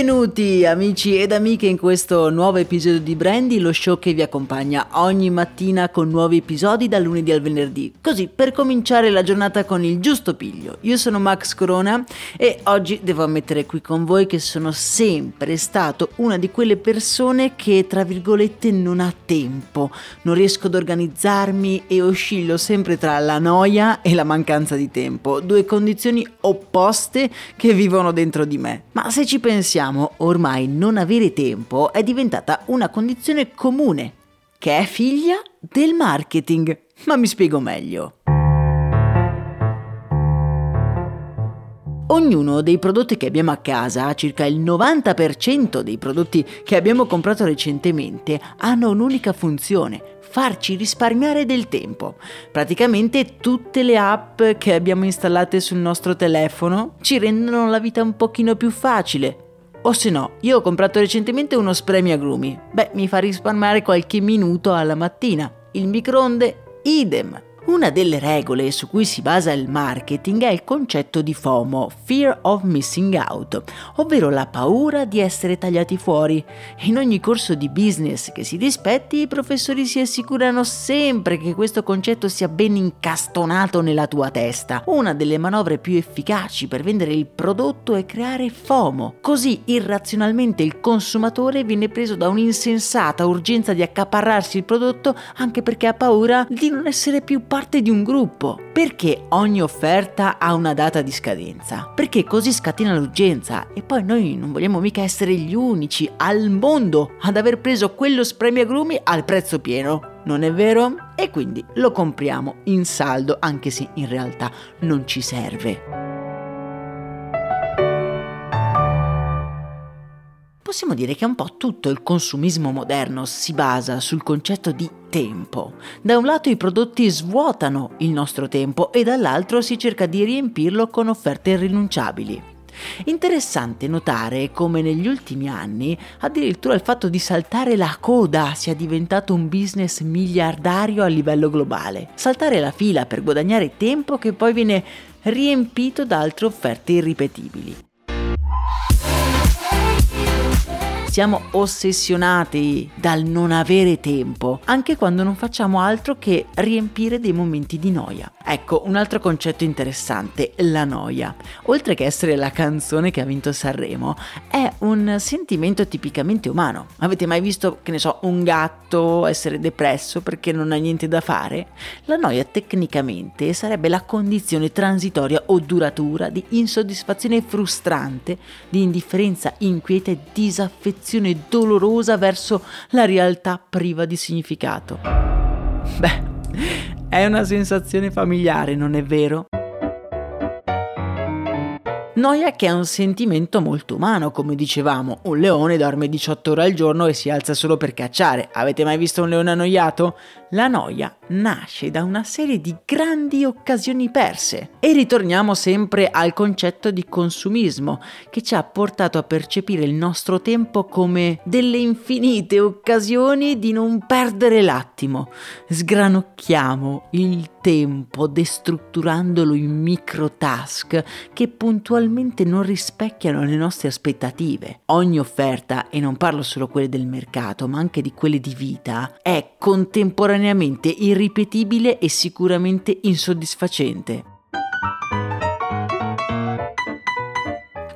Benvenuti amici ed amiche in questo nuovo episodio di Brandy, lo show che vi accompagna ogni mattina con nuovi episodi dal lunedì al venerdì, così per cominciare la giornata con il giusto piglio. Io sono Max Corona e oggi devo ammettere qui con voi che sono sempre stato una di quelle persone che tra virgolette non ha tempo, non riesco ad organizzarmi e oscillo sempre tra la noia e la mancanza di tempo, due condizioni opposte che vivono dentro di me. Ma se ci pensate pensiamo, ormai non avere tempo è diventata una condizione comune, che è figlia del marketing. Ma mi spiego meglio. Ognuno dei prodotti che abbiamo a casa, circa il 90% dei prodotti che abbiamo comprato recentemente, hanno un'unica funzione, farci risparmiare del tempo. Praticamente tutte le app che abbiamo installate sul nostro telefono ci rendono la vita un pochino più facile, o se no, io ho comprato recentemente uno spremi agrumi. Beh, mi fa risparmiare qualche minuto alla mattina. Il microonde, idem. Una delle regole su cui si basa il marketing è il concetto di FOMO, Fear of Missing Out, ovvero la paura di essere tagliati fuori. In ogni corso di business che si rispetti, i professori si assicurano sempre che questo concetto sia ben incastonato nella tua testa. Una delle manovre più efficaci per vendere il prodotto è creare FOMO, così irrazionalmente il consumatore viene preso da un'insensata urgenza di accaparrarsi il prodotto anche perché ha paura di non essere più parte di un gruppo. Perché ogni offerta ha una data di scadenza? Perché così scatena l'urgenza e poi noi non vogliamo mica essere gli unici al mondo ad aver preso quello spremiagrumi al prezzo pieno. Non è vero? E quindi lo compriamo in saldo anche se in realtà non ci serve. Possiamo dire che un po' tutto il consumismo moderno si basa sul concetto di tempo. Da un lato i prodotti svuotano il nostro tempo e dall'altro si cerca di riempirlo con offerte irrinunciabili. Interessante notare come negli ultimi anni addirittura il fatto di saltare la coda sia diventato un business miliardario a livello globale. Saltare la fila per guadagnare tempo che poi viene riempito da altre offerte irripetibili. Siamo ossessionati dal non avere tempo, anche quando non facciamo altro che riempire dei momenti di noia. Ecco, un altro concetto interessante, la noia. Oltre che essere la canzone che ha vinto Sanremo, è un sentimento tipicamente umano. Avete mai visto, che ne so, un gatto essere depresso perché non ha niente da fare? La noia tecnicamente sarebbe la condizione transitoria o duratura di insoddisfazione frustrante, di indifferenza inquieta e disaffezione direzione dolorosa verso la realtà priva di significato. Beh, è una sensazione familiare, non è vero? Noia che è un sentimento molto umano, come dicevamo, un leone dorme 18 ore al giorno e si alza solo per cacciare. Avete mai visto un leone annoiato? La noia nasce da una serie di grandi occasioni perse. E ritorniamo sempre al concetto di consumismo, che ci ha portato a percepire il nostro tempo come delle infinite occasioni di non perdere l'attimo. Sgranocchiamo il tempo destrutturandolo in micro task che puntualmente non rispecchiano le nostre aspettative. Ogni offerta, e non parlo solo quelle del mercato, ma anche di quelle di vita, è contemporaneamente irripetibile e sicuramente insoddisfacente.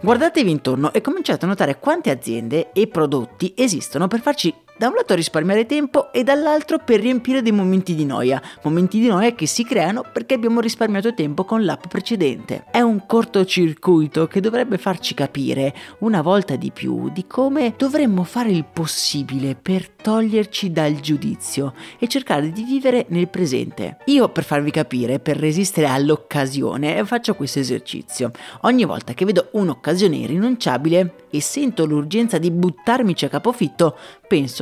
Guardatevi intorno e cominciate a notare quante aziende e prodotti esistono per farci da un lato risparmiare tempo e dall'altro per riempire dei momenti di noia, momenti di noia che si creano perché abbiamo risparmiato tempo con l'app precedente. È un cortocircuito che dovrebbe farci capire una volta di più di come dovremmo fare il possibile per toglierci dal giudizio e cercare di vivere nel presente. Io per farvi capire, per resistere all'occasione, faccio questo esercizio. Ogni volta che vedo un'occasione irrinunciabile e sento l'urgenza di buttarmici a capofitto,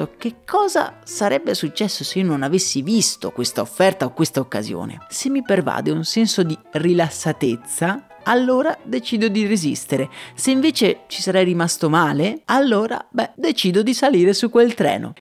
penso che cosa sarebbe successo se io non avessi visto questa offerta o questa occasione. Se mi pervade un senso di rilassatezza, allora decido di resistere. Se invece ci sarei rimasto male, allora, beh, decido di salire su quel treno.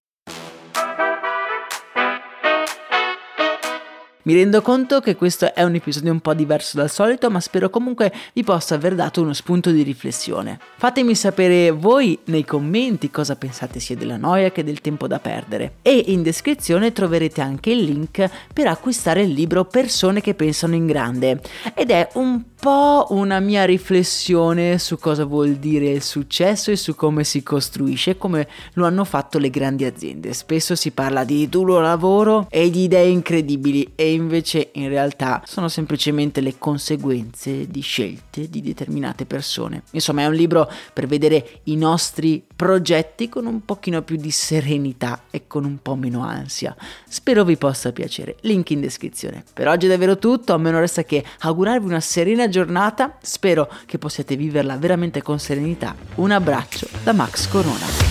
Mi rendo conto che questo è un episodio un po' diverso dal solito, ma spero comunque vi possa aver dato uno spunto di riflessione. Fatemi sapere voi nei commenti cosa pensate sia della noia che del tempo da perdere. E in descrizione troverete anche il link per acquistare il libro Persone che pensano in grande. Ed è un po' una mia riflessione su cosa vuol dire il successo e su come si costruisce, come lo hanno fatto le grandi aziende. Spesso si parla di duro lavoro e di idee incredibili e invece in realtà sono semplicemente le conseguenze di scelte di determinate persone. Insomma, è un libro per vedere i nostri progetti con un pochino più di serenità e con un po' meno ansia. Spero vi possa piacere. Link in descrizione. Per oggi è davvero tutto, a me non resta che augurarvi una serena giornata, spero che possiate viverla veramente con serenità. Un abbraccio da Max Corona.